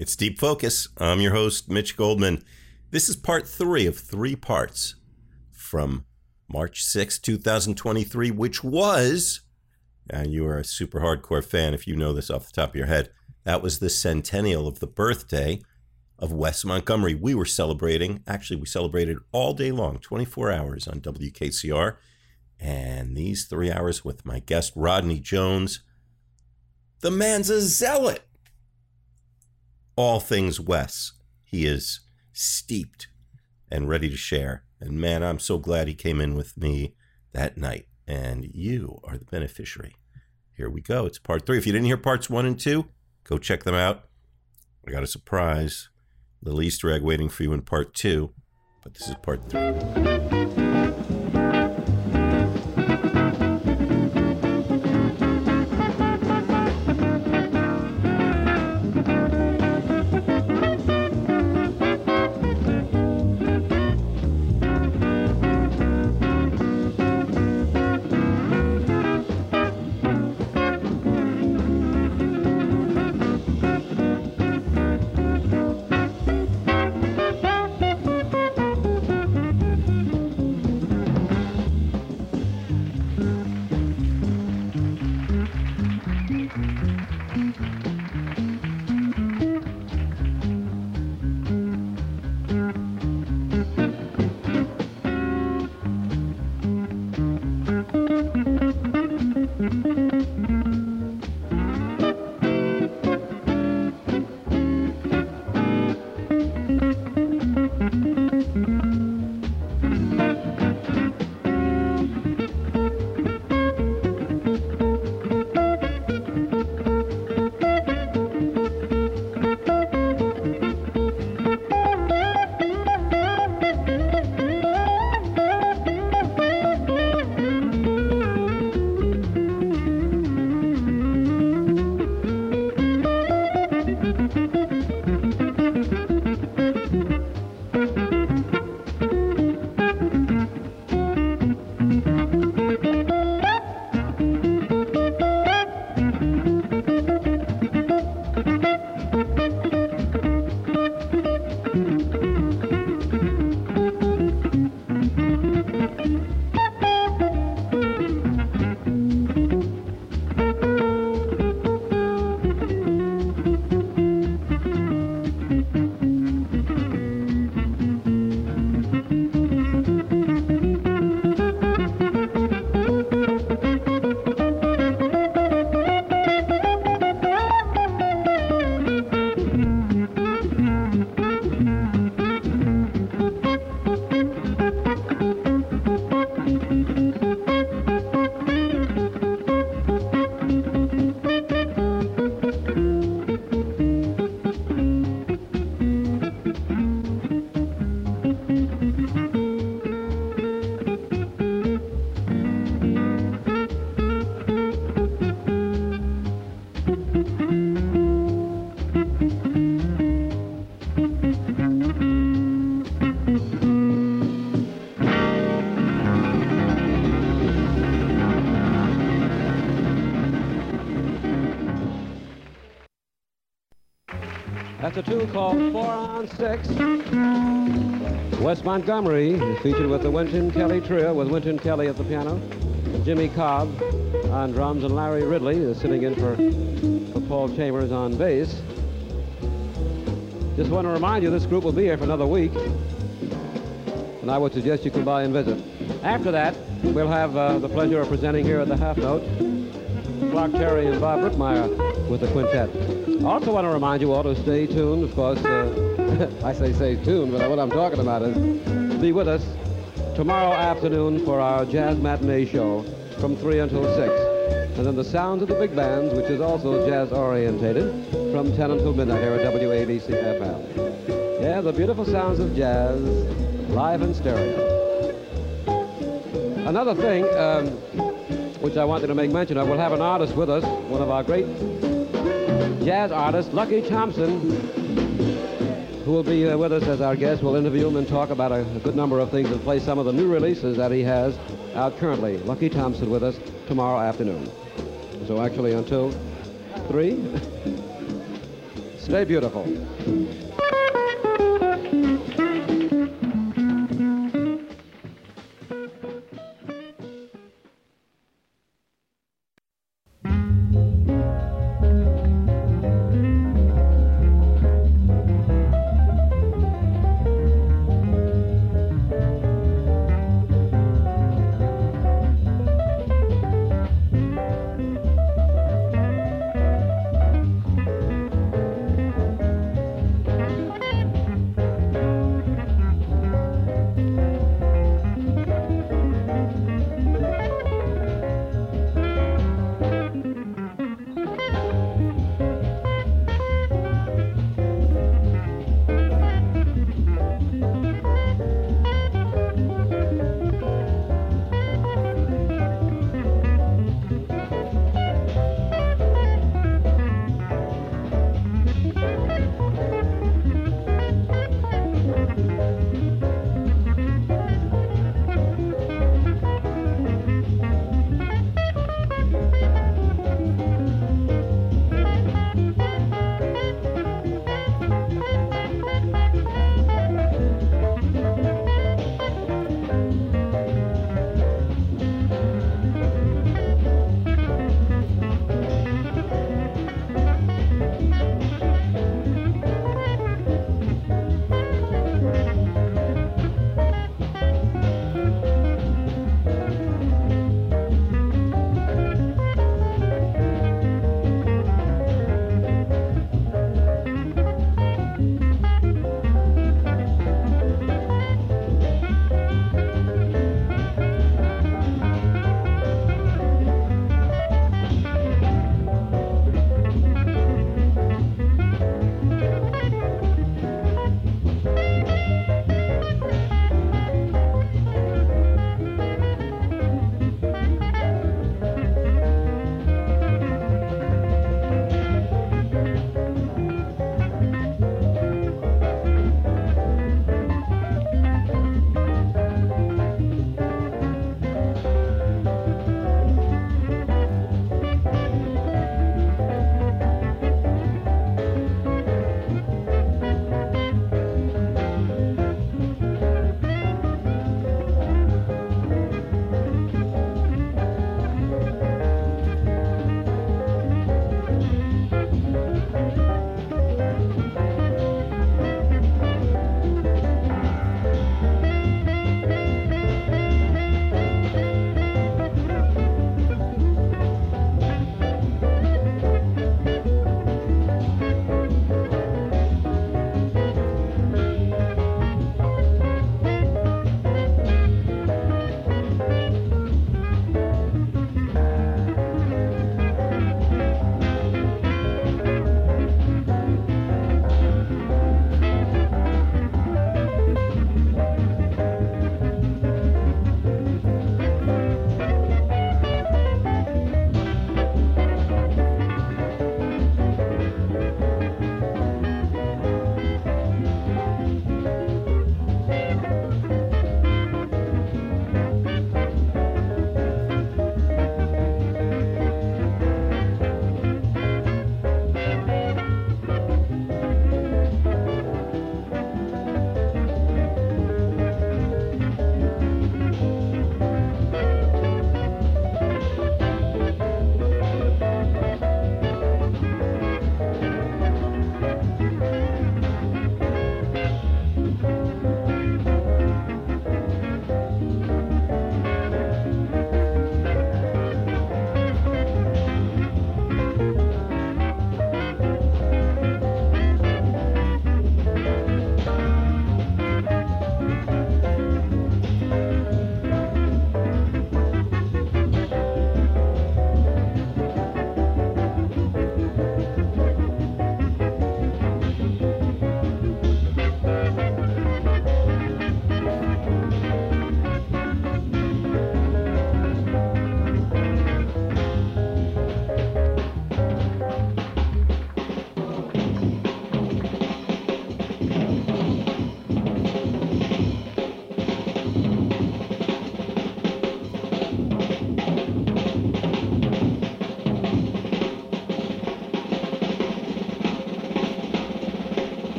It's Deep Focus. I'm your host, Mitch Goldman. This is part three of three parts from March 6, 2023, which was, and you are a super hardcore fan if you know this off the top of your head, that was the centennial of the birthday of Wes Montgomery. We were celebrating, actually, we celebrated all day long, 24 hours on WKCR. And these three hours with my guest, Rodney Jones. The man's a zealot. All things Wes. He is steeped and ready to share. And man, I'm so glad he came in with me that night. And you are the beneficiary. Here we go. It's part three. If you didn't hear parts one and two, go check them out. I got a surprise, little Easter egg waiting for you in part two, but this is part three. Six. Wes Montgomery is featured with the Wynton Kelly Trio, with Wynton Kelly at the piano, Jimmy Cobb on drums, and Larry Ridley is sitting in for, for Paul Chambers on bass. Just want to remind you this group will be here for another week, and I would suggest you come by and visit. After that, we'll have uh, the pleasure of presenting here at the Half Note Clark Terry and Bob Brookmeyer with the quintet. Also want to remind you all to stay tuned. Of course, uh, I say stay tuned, but what I'm talking about is be with us tomorrow afternoon for our jazz matinee show from 3 until 6. And then the sounds of the big bands, which is also jazz orientated, from 10 until midnight here at WABC FM. Yeah, the beautiful sounds of jazz, live in stereo. Another thing, um, which I wanted to make mention of, we'll have an artist with us, one of our great jazz artists, Lucky Thompson, who will be uh, with us as our guest. We'll interview him and talk about a, a, good number of things and play some of the new releases that he has out currently. Lucky Thompson with us tomorrow afternoon. So actually until 3. Stay beautiful.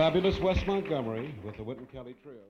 Fabulous Wes Montgomery with the Wynton Kelly Trio.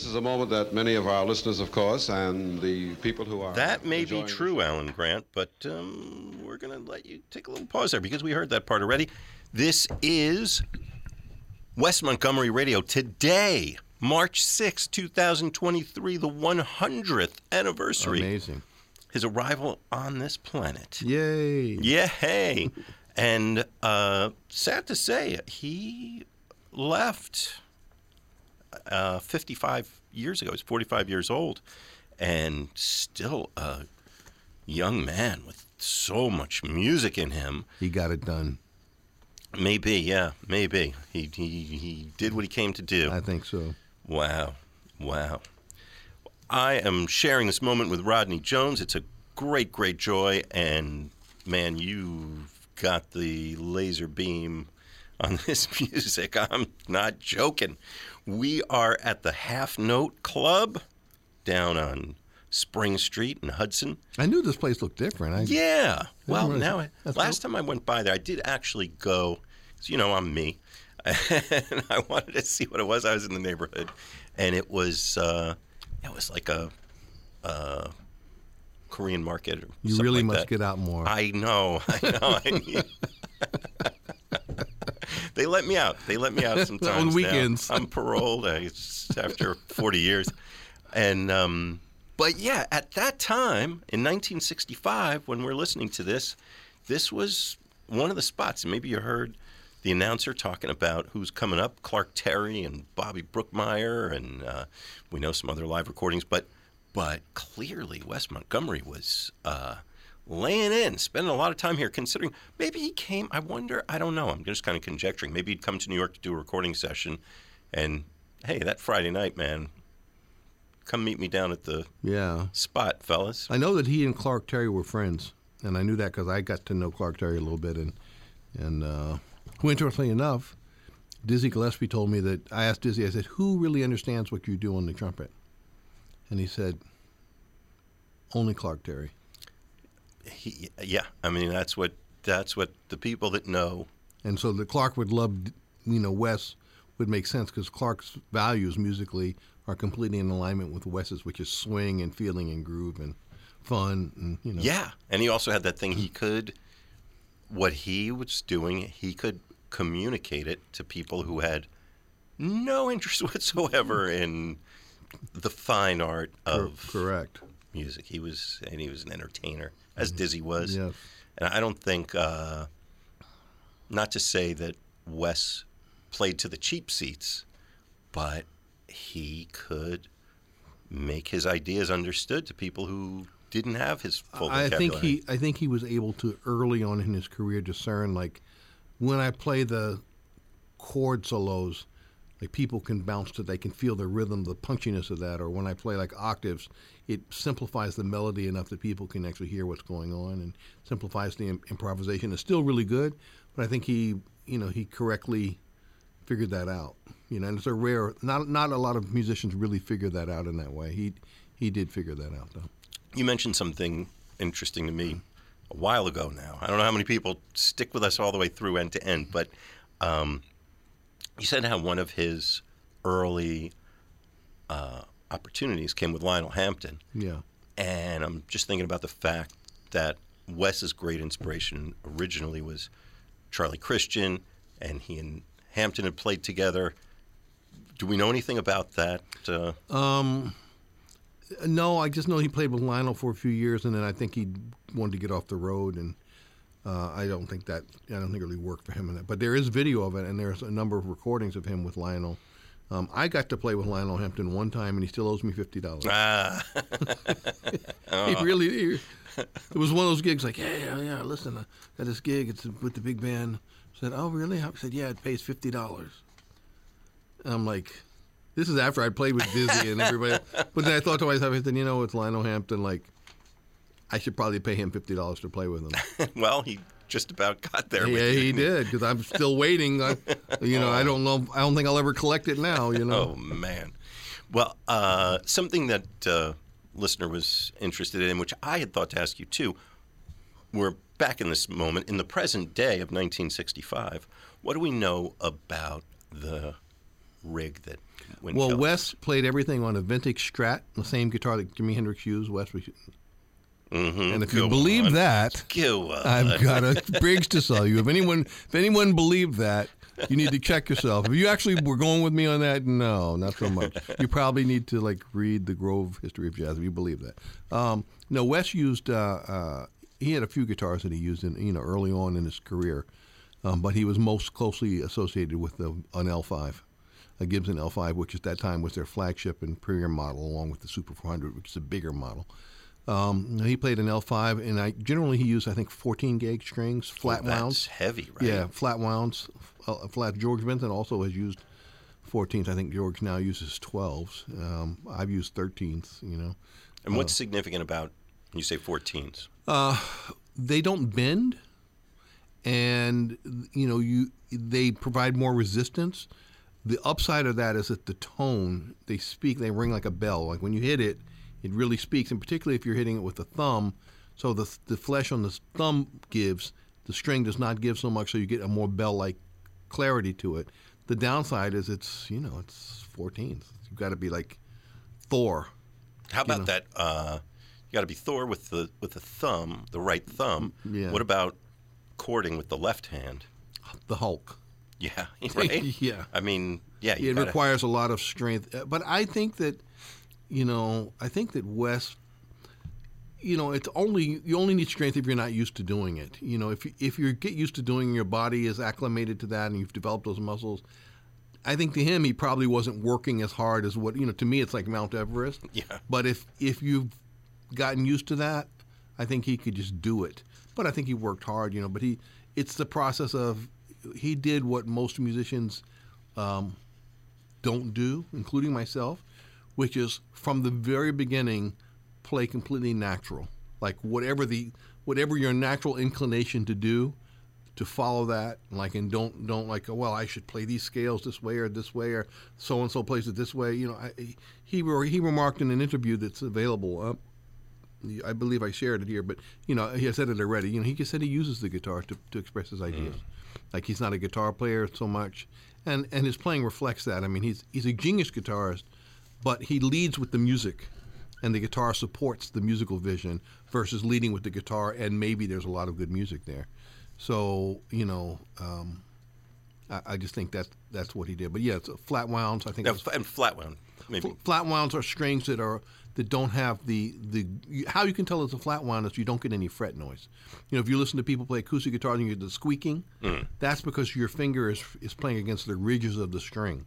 This is a moment that many of our listeners, of course, and the people who are. That may be true, Alan Grant, but um, we're going to let you take a little pause there because we heard that part already. This is Wes Montgomery Radio today, March 6, 2023, the 100th anniversary. Amazing. His arrival on this planet. Yay. Yeah, hey. And uh, sad to say, he left uh, 55 years ago. He's 45 years old and still a young man with so much music in him. He got it done. Maybe, yeah, maybe. He, he, he did what he came to do. I think so. Wow. Wow. I am sharing this moment with Rodney Jones. It's a great, great joy. And man, you've got the laser beam on this music. I'm not joking. We are at the Half Note Club down on Spring Street in Hudson. I knew this place looked different. I, Yeah. Well, realize now, last time I went by there, I did actually go, you know, I'm me. and I wanted to see what it was. I was in the neighborhood, and it was, uh, it was like a, uh, Korean market. Or You really like must that. get out more. I know. I know. I need... they let me out. They let me out sometimes. On now. weekends. I'm paroled after 40 years. And, um, but yeah, at that time in 1965, when we're listening to this, this was one of the spots. Maybe you heard the announcer talking about who's coming up Clark Terry and Bobby Brookmeyer. And uh, we know some other live recordings. But, but clearly, Wes Montgomery was. Uh, laying in, spending a lot of time here, considering maybe he came. I wonder, I don't know. I'm just kind of conjecturing. Maybe he'd come to New York to do a recording session, and hey, that Friday night, man, come meet me down at the yeah. spot, fellas. I know that he and Clark Terry were friends, and I knew that because I got to know Clark Terry a little bit. And and uh, who, interestingly enough, Dizzy Gillespie told me that I asked Dizzy, I said, "Who really understands what you do on the trumpet?" And he said, "Only Clark Terry." He, yeah, I mean that's what that's what the people that know. And so the Clark would love, you know, Wes would make sense because Clark's values musically are completely in alignment with Wes's, which is swing and feeling and groove and fun and you know. Yeah, and he also had that thing. He could, what he was doing, he could communicate it to people who had no interest whatsoever in the fine art of correct. Music. He was, and he was an entertainer, as Dizzy was. Yes. And I don't think, uh, not to say that Wes played to the cheap seats, but he could make his ideas understood to people who didn't have his full I vocabulary. think he I think he was able to early on in his career discern like when I play the chord solos, like people can bounce to they can feel the rhythm, the punchiness of that, or when I play like octaves, it simplifies the melody enough that people can actually hear what's going on and simplifies the Im- improvisation. It's still really good, but I think he you know he correctly figured that out. You know, and it's a rare not not a lot of musicians really figure that out in that way. He he did figure that out though. You mentioned something interesting to me a while ago now. I don't know how many people stick with us all the way through end to end, but um, you said how one of his early uh, opportunities came with Lionel Hampton. Yeah. And I'm just thinking about the fact that Wes's great inspiration originally was Charlie Christian, and he and Hampton had played together. Do we know anything about that? Uh, Um, no, I just know he played with Lionel for a few years, and then I think he wanted to get off the road, and uh, I don't think that I don't think it really worked for him in that. But there is video of it, and there's a number of recordings of him with Lionel. Um, I got to play with Lionel Hampton one time, and he still owes me fifty dollars. ah, He really. He, it was one of those gigs like, hey, yeah, yeah, listen, I got this gig. It's with the big band. I said, oh, really? I said, yeah, it pays fifty dollars. I'm like, this is after I played with Dizzy and everybody. but then I thought to myself, I said, you know, it's Lionel Hampton. Like, I should probably pay him fifty dollars to play with him. well, he just about got there. yeah, he did because I'm still waiting. I, you know, I don't know. I don't think I'll ever collect it now. You know. Oh man. Well, uh, something that uh, listener was interested in, which I had thought to ask you too. We're back in this moment in the present day of 1965. What do we know about the rig that went Well. Wes played everything on a vintage Strat, the same guitar that Jimi Hendrix used. Wes, was, Mhm. and if you believe on. that, Go on. I've got a Briggs to sell you. If anyone, if anyone believed that, you need to check yourself. If you actually were going with me on that, no, not so much. You probably need to like read the Grove History of Jazz if you believe that. Um, no, Wes used. Uh, uh, he had a few guitars that he used in you know early on in his career, um, but he was most closely associated with the, an L5, a Gibson L5, which at that time was their flagship and premier model, along with the Super 400, which is a bigger model. Um, he played an L5, and I generally he used I think 14 gauge strings, flat Oh, That's wounds. heavy, right? Yeah, flat wounds. Uh, flat. George Benson also has used 14s. I think George now uses 12s. Um, I've used 13s. You know, And what's significant about when you say 14s? they don't bend, and you know you they provide more resistance. The upside of that is that the tone they speak they ring like a bell. Like when you hit it, it really speaks, and particularly if you're hitting it with the thumb, so the the flesh on the thumb gives the string does not give so much, so you get a more bell like clarity to it. The downside is it's you know it's 14th. You've got to be like Thor. How about that? Uh, you got to be Thor with the with the thumb, the right thumb. Yeah. What about chording with the left hand? the Hulk. Yeah, right. Yeah. I mean, yeah. You it gotta, requires a lot of strength. Uh, But I think that, you know, I think that Wes, you know, it's only you only need strength if you're not used to doing it. You know, if you, if you get used to doing, it, your body is acclimated to that, and you've developed those muscles. I think to him, he probably wasn't working as hard as what you know. To me, it's like Mount Everest. Yeah. But if if you've gotten used to that, I think he could just do it. But I think he worked hard, you know. But he, it's the process of he did what most musicians um, don't do, including myself, which is from the very beginning play completely natural. Like whatever the whatever your natural inclination to do, to follow that. Like and don't don't like oh, well I should play these scales this way or this way or so and so plays it this way. You know, I, he re- he remarked in an interview that's available. Uh, I believe I shared it here, but you know, he said it already. You know, he just said he uses the guitar to, to express his ideas. Like he's not a guitar player so much, and and his playing reflects that. I mean, he's he's a genius guitarist, but he leads with the music, and the guitar supports the musical vision versus leading with the guitar. And maybe there's a lot of good music there. So you know, um, I, I just think that that's what he did. But yeah, it's a flat wounds. I think it's- and flat wound, maybe. Fl- flat wounds are strings that are that don't have the the how you can tell it's a flat wound is you don't get any fret noise. You know, if you listen to people play acoustic guitar and you get the squeaking, that's because your finger is is playing against the ridges of the string.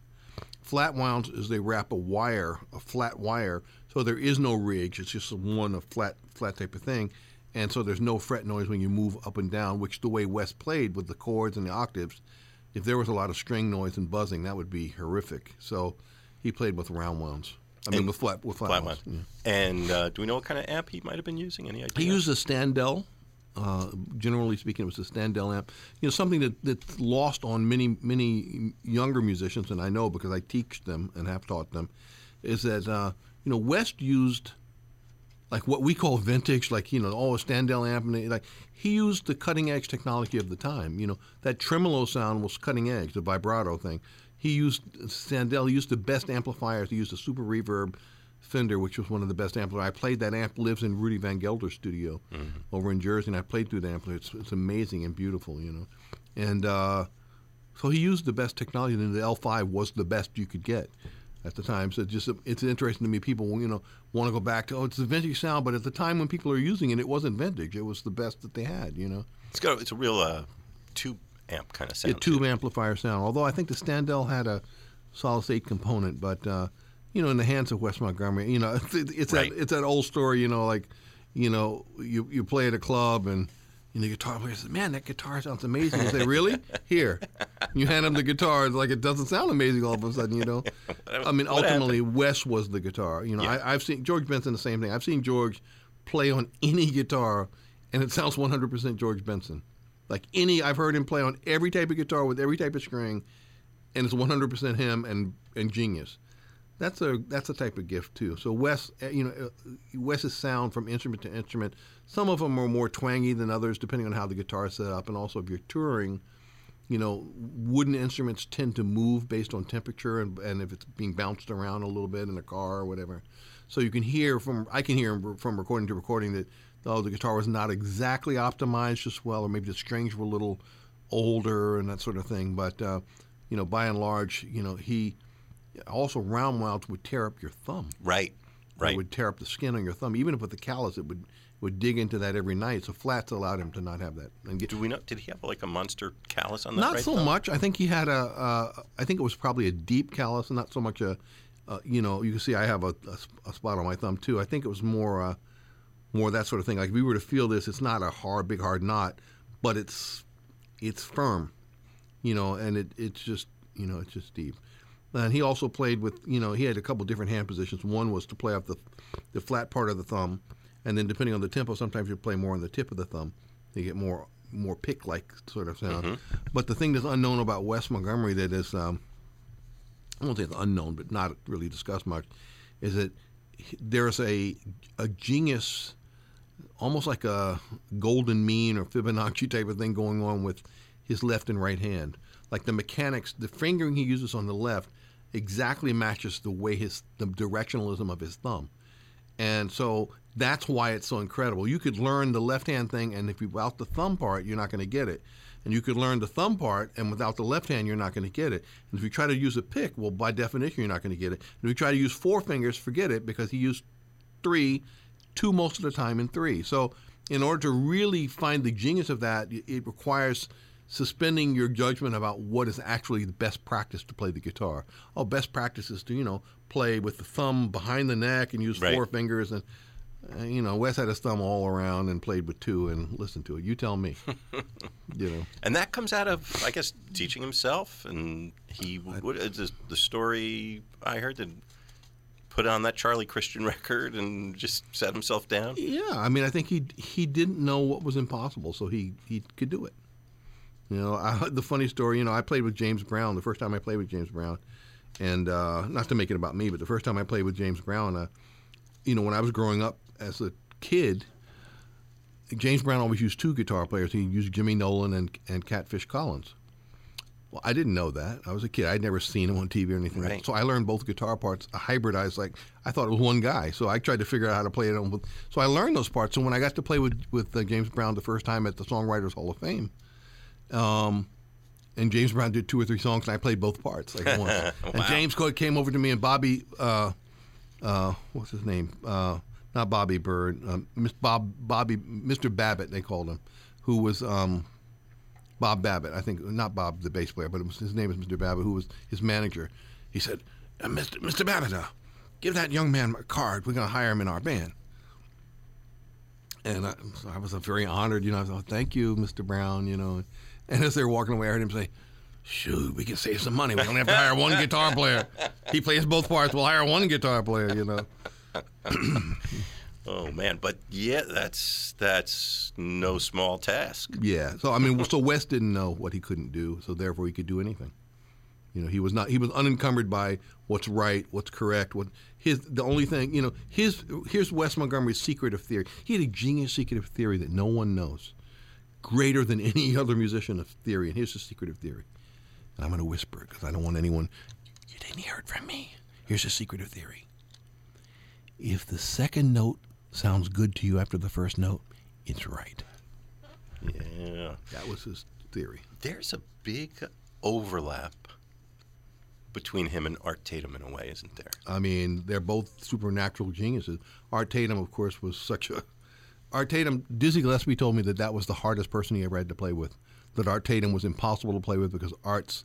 Flat wounds is they wrap a wire, a flat wire, so there is no ridge. It's just one a flat flat type of thing, and so there's no fret noise when you move up and down. Which the way Wes played with the chords and the octaves, if there was a lot of string noise and buzzing, that would be horrific. So he played with round wounds. I mean, And with flat with flat, Flat wounds. wound. And uh, do we know what kind of amp he might have been using? Any idea? He used a Standell. Uh, generally speaking, it was a Standell amp. You know, something that, that's lost on many many younger musicians, and I know because I teach them and have taught them, is that uh, you know Wes used like what we call vintage, like you know, oh a Standell amp, and like he used the cutting edge technology of the time. You know, that tremolo sound was cutting edge, the vibrato thing. He used Standell. He used the best amplifiers. He used a Super Reverb Fender, which was one of the best amplifiers. I played that amp. Lives in Rudy Van Gelder's studio over in Jersey, and I played through the amplifier. It's, it's amazing and beautiful, you know. And uh, so he used the best technology, and the L5 was the best you could get at the time. So it's just it's interesting to me. People you know want to go back to oh it's a vintage sound, but at the time when people are using it, it wasn't vintage. It was the best that they had. You know, It's got. It's a real uh, tube amp kind of sound. a tube too. amplifier sound. Although I think the Standell had a solid state component, but uh, you know, in the hands of Wes Montgomery, you know, it's, it's Right. that it's that old story. You know, like you know, you you play at a club and. And the guitar player says, "Man, that guitar sounds amazing." You say, "Really? Here." You hand him the guitar, it's like it doesn't sound amazing all of a sudden, you know. I mean, ultimately, Wes was the guitar. You know, Yeah. I, I've seen George Benson the same thing. I've seen George play on any guitar, and it sounds 100% George Benson. Like any, I've heard him play on every type of guitar with every type of string, and it's 100% him and and genius. That's a that's a type of gift too. So Wes, uh, you know, uh, Wes's sound from instrument to instrument. Some of them are more twangy than others, depending on how the guitar is set up, and also if you're touring, you know, wooden instruments tend to move based on temperature and, and if it's being bounced around a little bit in a car or whatever. So you can hear from I can hear from recording to recording that oh the guitar was not exactly optimized just well, or maybe the strings were a little older and that sort of thing. But uh, you know, by and large, you know, he also round wounds would tear up your thumb. Right. Right. It would tear up the skin on your thumb. Even if with the callus, it would would dig into that every night. So flats allowed him to not have that. And get, Do we know? Did he have like a monster callus on that? Not right so thumb? much. I think he had a. Uh, I think it was probably a deep callus, and not so much a. Uh, you know, you can see I have a, a, a, spot on my thumb too. I think it was more, uh, more that sort of thing. Like if we were to feel this, it's not a hard, big, hard knot, but it's, it's firm, you know, and it, it's just, you know, it's just deep. And he also played with, you know, he had a couple different hand positions. One was to play off the, the flat part of the thumb, and then depending on the tempo, sometimes you play more on the tip of the thumb. You get more more pick like sort of sound. Mm-hmm. But the thing that's unknown about Wes Montgomery that is, um, I won't say it's unknown, but not really discussed much, is that there's a a genius, almost like a golden mean or Fibonacci type of thing going on with his left and right hand. Like the mechanics, the fingering he uses on the left exactly matches the way his the directionalism of his thumb. And so that's why it's so incredible. You could learn the left hand thing, and if you without the thumb part, you're not going to get it. And you could learn the thumb part, and without the left hand, you're not going to get it. And if you try to use a pick, well, by definition, you're not going to get it. And if you try to use four fingers, forget it because he used three, two most of the time, and three. So, in order to really find the genius of that, it requires suspending your judgment about what is actually the best practice to play the guitar. Oh, best practice is to you know play with the thumb behind the neck and use right. four fingers and. Uh, you know, Wes had his thumb all around and played with two and listened to it. You tell me. you know, and that comes out of, I guess, teaching himself. And he, what is this, the story I heard that put on that Charlie Christian record and just set himself down? Yeah, I mean, I think he he didn't know what was impossible, so he he could do it. You know, I, the funny story, you know, I played with James Brown the first time I played with James Brown, and uh, not to make it about me, but the first time I played with James Brown, uh, you know, when I was growing up as a kid, James Brown always used two guitar players. He used Jimmy Nolen and, and Catfish Collins. Well, I didn't know that. I was a kid. I'd never seen him on TV or anything. Right. So I learned both guitar parts, hybridized. Like I thought it was one guy. So I tried to figure out how to play it on. So I learned those parts. And when I got to play with with uh, James Brown the first time at the Songwriters Hall of Fame, um, and James Brown did two or three songs, and I played both parts like once. wow. And James came over to me, and Bobby, uh, uh, what's his name? Uh, not Bobby Byrd, um, Miss Bob, Bobby, Mr. Babbitt, they called him, who was um, Bob Babbitt. I think not Bob, the bass player, but was, his name is Mr. Babbitt, who was his manager. He said, uh, "Mr. Mr. Babbitt, uh, give that young man a card. We're going to hire him in our band." And I, so I was very honored, you know. I thought, "Thank you, Mr. Brown," you know. And as they were walking away, I heard him say, shoot, we can save some money. We only have to hire one guitar player. He plays both parts. We'll hire one guitar player, you know. oh man, but yeah, that's that's no small task. Yeah. So I mean, so Wes didn't know what he couldn't do, so therefore he could do anything. You know, he was not he was unencumbered by what's right, what's correct, what his the only thing, you know, his here's Wes Montgomery's secret of theory. He had a genius secret of theory that no one knows. Greater than any other musician of theory, and here's the secret of theory. And I'm going to whisper it because I don't want anyone. You didn't hear it from me. Here's the secret of theory. If the second note sounds good to you after the first note, it's right. Yeah. That was his theory. There's a big overlap between him and Art Tatum in a way, isn't there? I mean, they're both supernatural geniuses. Art Tatum, of course, was such a. Art Tatum, Dizzy Gillespie told me that that was the hardest person he ever had to play with that Art Tatum was impossible to play with because Art's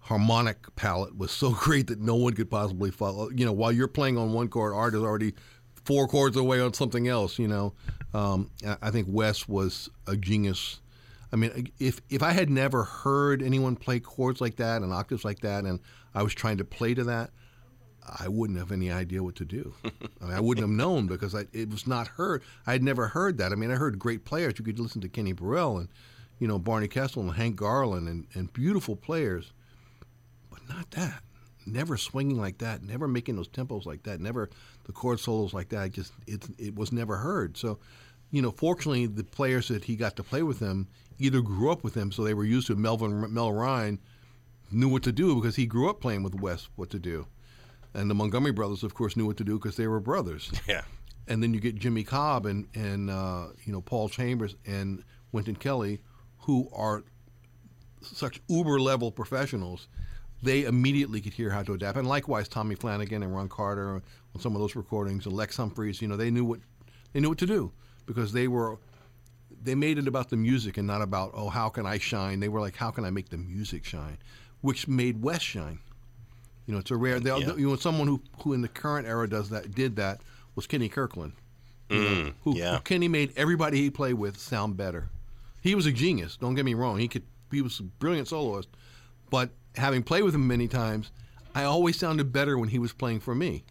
harmonic palette was so great that no one could possibly follow. You know, while you're playing on one chord, Art is already four chords away on something else. You know, um, I think Wes was a genius. I mean, if if I had never heard anyone play chords like that and octaves like that, and I was trying to play to that, I wouldn't have any idea what to do. I, mean, I wouldn't have known because I, it was not heard. I had never heard that. I mean, I heard great players. You could listen to Kenny Burrell and you know, Barney Kessel and Hank Garland and, and beautiful players, but not that. Never swinging like that, never making those tempos like that, never the chord solos like that. Just it, it was never heard. So, you know, fortunately, the players that he got to play with him either grew up with him, so they were used to Melvin Mel Rhyne knew what to do because he grew up playing with Wes what to do, and the Montgomery brothers, of course, knew what to do because they were brothers. Yeah. And then you get Jimmy Cobb and and uh, you know Paul Chambers and Wynton Kelly, who are such uber level professionals. They immediately could hear how to adapt, and likewise Tommy Flanagan and Ron Carter on some of those recordings, and Lex Humphries. You know, they knew what they knew what to do because they were they made it about the music and not about oh how can I shine. They were like how can I make the music shine, which made Wes shine. You know, it's a rare. They, Yeah. You know, someone who who in the current era does that did that was Kenny Kirkland. you know, mm, who, yeah. who Kenny made everybody he played with sound better. He was a genius. Don't get me wrong. He could. He was a brilliant soloist, but having played with him many times, I always sounded better when he was playing for me.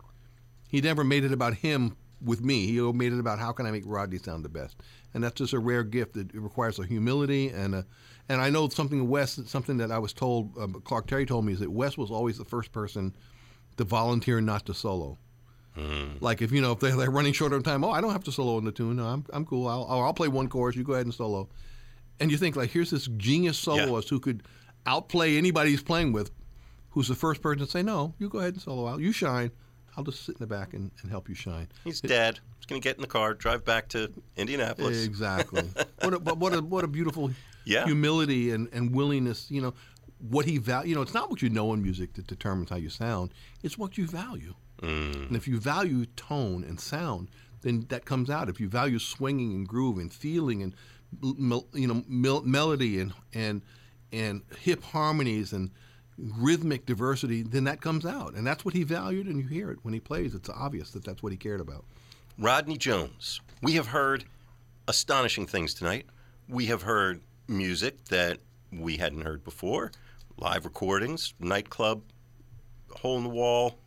He never made it about him with me. He made it about how can I make Rodney sound the best, and that's just a rare gift that it requires a humility and a. And I know something Wes, something that I was told, uh, Clark Terry told me is that Wes was always the first person to volunteer not to solo. Like if you know if they're, they're running short on time, oh, I don't have to solo in the tune. No, I'm I'm cool. I'll I'll I'll play one chorus. You go ahead and solo. And you think like here's this genius soloist who could outplay anybody he's playing with, who's the first person to say no. You go ahead and solo out. You shine. I'll just sit in the back and, and help you shine. He's dead. He's going to get in the car, drive back to Indianapolis. Exactly. what a, but what a what a beautiful Yeah. humility and, and willingness. You know what he value. You know, it's not what you know in music that determines how you sound. It's what you value. Mm. And if you value tone and sound, then that comes out. If you value swinging and groove and feeling and you know mel- melody and and and hip harmonies and rhythmic diversity, then that comes out. And that's what he valued, and you hear it when he plays. It's obvious that that's what he cared about. Rodney Jones. We have heard astonishing things tonight. We have heard music that we hadn't heard before, live recordings, nightclub, hole in the wall,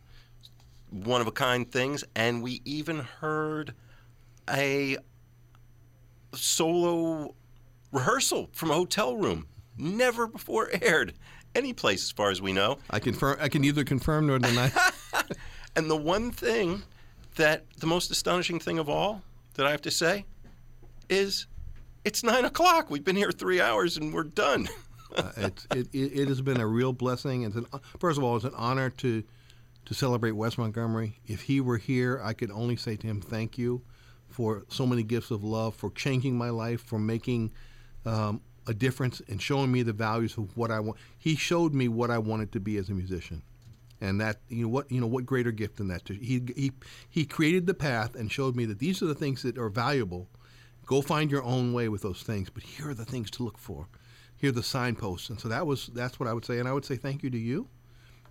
one of a kind things, and we even heard a solo rehearsal from a hotel room, never before aired any place as far as we know. I confirm. I can neither confirm nor deny. And the one thing that the most astonishing thing of all that I have to say is it's nine o'clock. We've been here three hours and we're done. uh, it, it, it has been a real blessing. It's an, first of all, it's an honor to to celebrate Wes Montgomery. If he were here, I could only say to him, thank you for so many gifts of love, for changing my life, for making um, a difference and showing me the values of what I want. He showed me what I wanted to be as a musician. And that you know what you know what greater gift than that? To, he he he created the path and showed me that these are the things that are valuable. Go find your own way with those things, but here are the things to look for. Here are the signposts, and so that was that's what I would say. And I would say thank you to you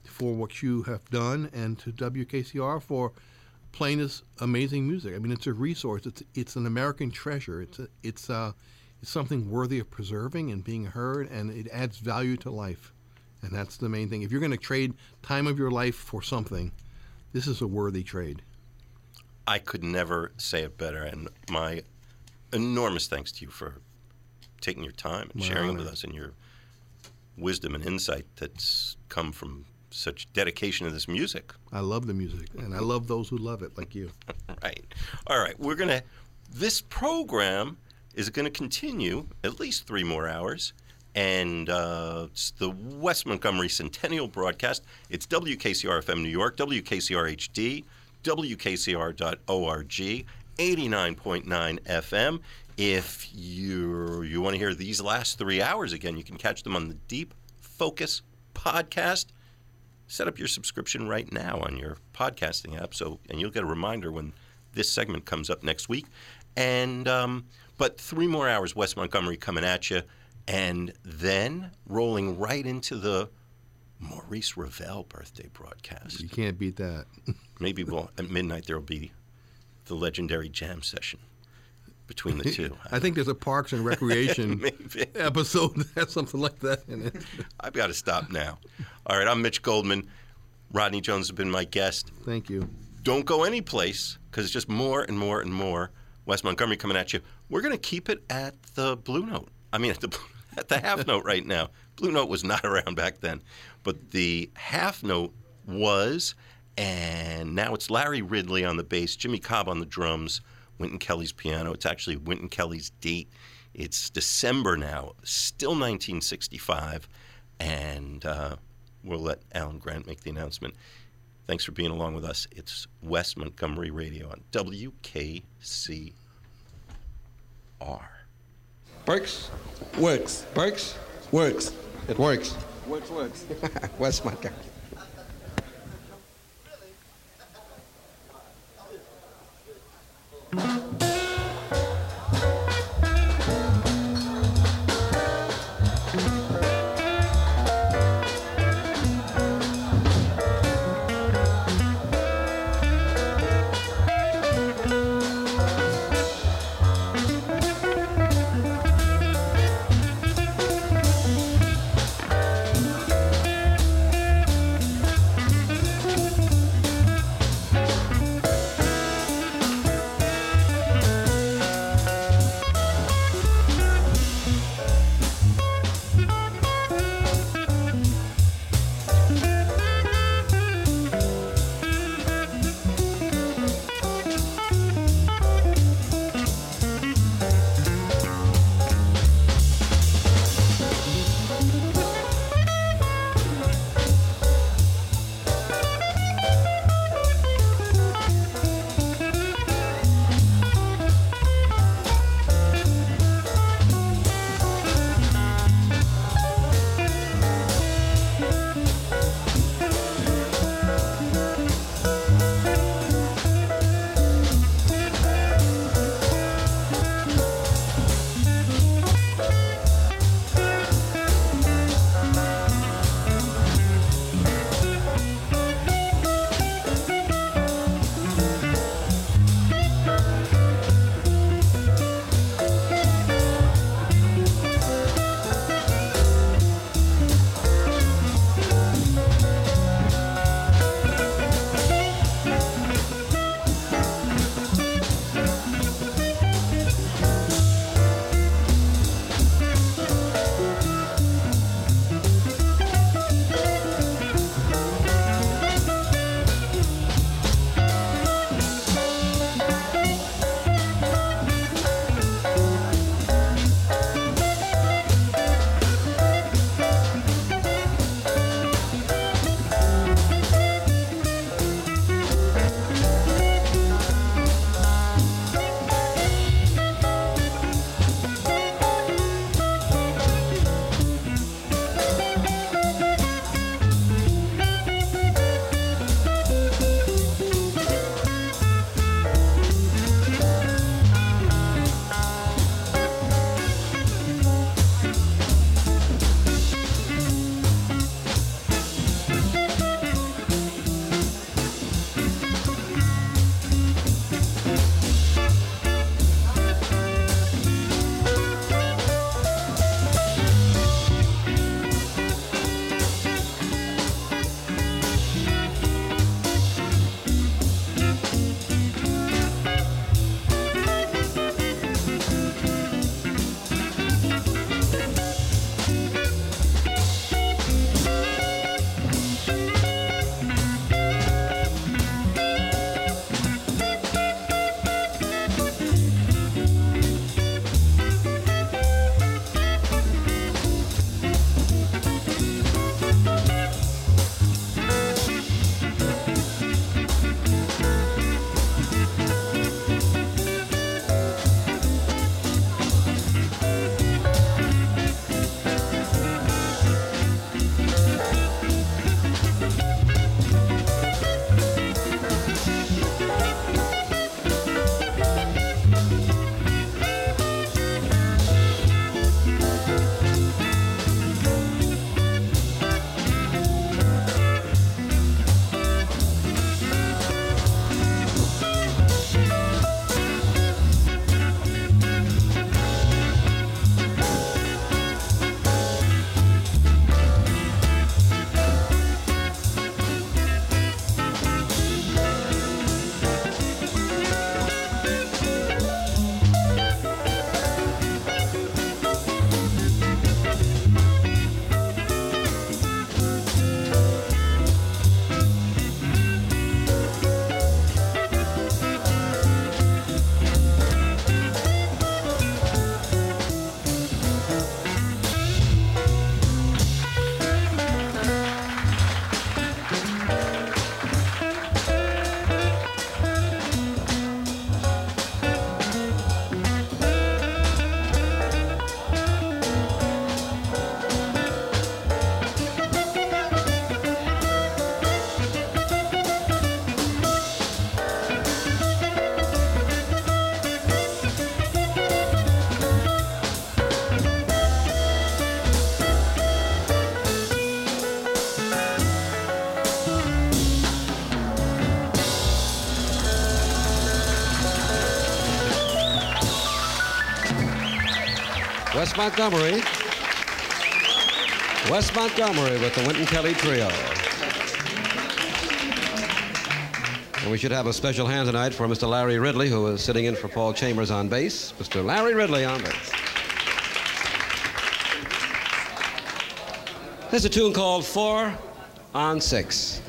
for what you have done, and to WKCR for playing this amazing music. I mean, it's a resource. It's it's an American treasure. It's a, it's uh, it's something worthy of preserving and being heard, and it adds value to life. And that's the main thing. If you're going to trade time of your life for something, this is a worthy trade. I could never say it better. And my enormous thanks to you for taking your time and My sharing honor. with us and your wisdom and insight that's come from such dedication to this music. I love the music, and I love those who love it, like you. Right. All right. We're going to, this program is going to continue at least three more hours. And uh, it's the Wes Montgomery Centennial broadcast. It's WKCR FM New York, WKCR HD, WKCR.org, 89.9 FM. If you you want to hear these last three hours again, you can catch them on the Deep Focus podcast set up your subscription right now on your podcasting app so and you'll get a reminder when this segment comes up next week and um, but three more hours wes montgomery coming at you and then rolling right into the maurice ravel birthday broadcast You can't beat that. maybe we'll, at midnight there will be the legendary jam session between the two I think there's a Parks and Recreation episode that has something like that in it. i've got to stop now all right i'm mitch goldman rodney jones has been my guest Thank you. don't go anyplace because it's just more and more and more Wes Montgomery coming at you. We're going to keep it at the Blue Note. I mean, at the at the half note right now. Blue Note was not around back then, but the half note was, and now it's Larry Ridley on the bass, Jimmy Cobb on the drums, Wynton Kelly's piano. It's actually Wynton Kelly's date. It's December now, still 1965, and uh, we'll let Alan Grant make the announcement. Thanks for being along with us. It's Wes Montgomery Radio on WKCR. Works? Works. Works? Works. It works. Works, works. Wes Montgomery. Montgomery. Wes Montgomery with the Wynton Kelly Trio. And we should have a special hand tonight for Mr. Larry Ridley, who is sitting in for Paul Chambers on bass. Mr. Larry Ridley on bass. There's a tune called Four on Six.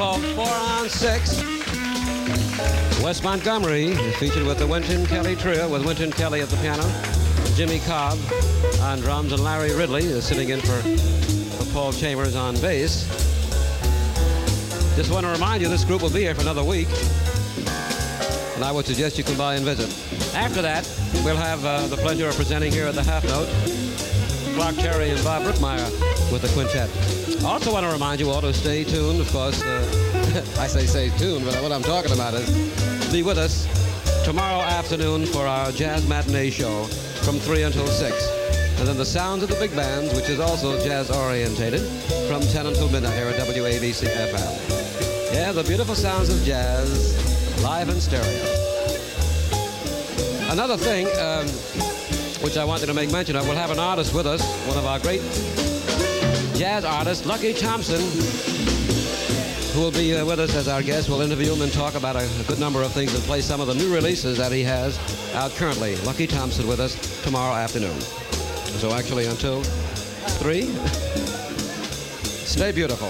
Four on Six. Wes Montgomery is featured with the Wynton Kelly Trio, with Wynton Kelly at the piano, Jimmy Cobb on drums, and Larry Ridley is sitting in for, for Paul Chambers on bass. Just want to remind you this group will be here for another week, and I would suggest you come by and visit. After that, we'll have uh, the pleasure of presenting here at the Half Note Clark Terry and Bob Brookmeyer with the quintet. Also want to remind you all to stay tuned, of course. Uh, I say stay tuned, but what I'm talking about is be with us tomorrow afternoon for our jazz matinee show from 3 until 6. And then the sounds of the big bands, which is also jazz orientated, from 10 until midnight here at WABC FM. Yeah, the beautiful sounds of jazz, live in stereo. Another thing, um, which I wanted to make mention of, we'll have an artist with us, one of our great jazz artists, Lucky Thompson, who will be uh, with us as our guest. We'll interview him and talk about a, a, good number of things and play some of the new releases that he has out currently. Lucky Thompson with us tomorrow afternoon. So actually until 3, stay beautiful.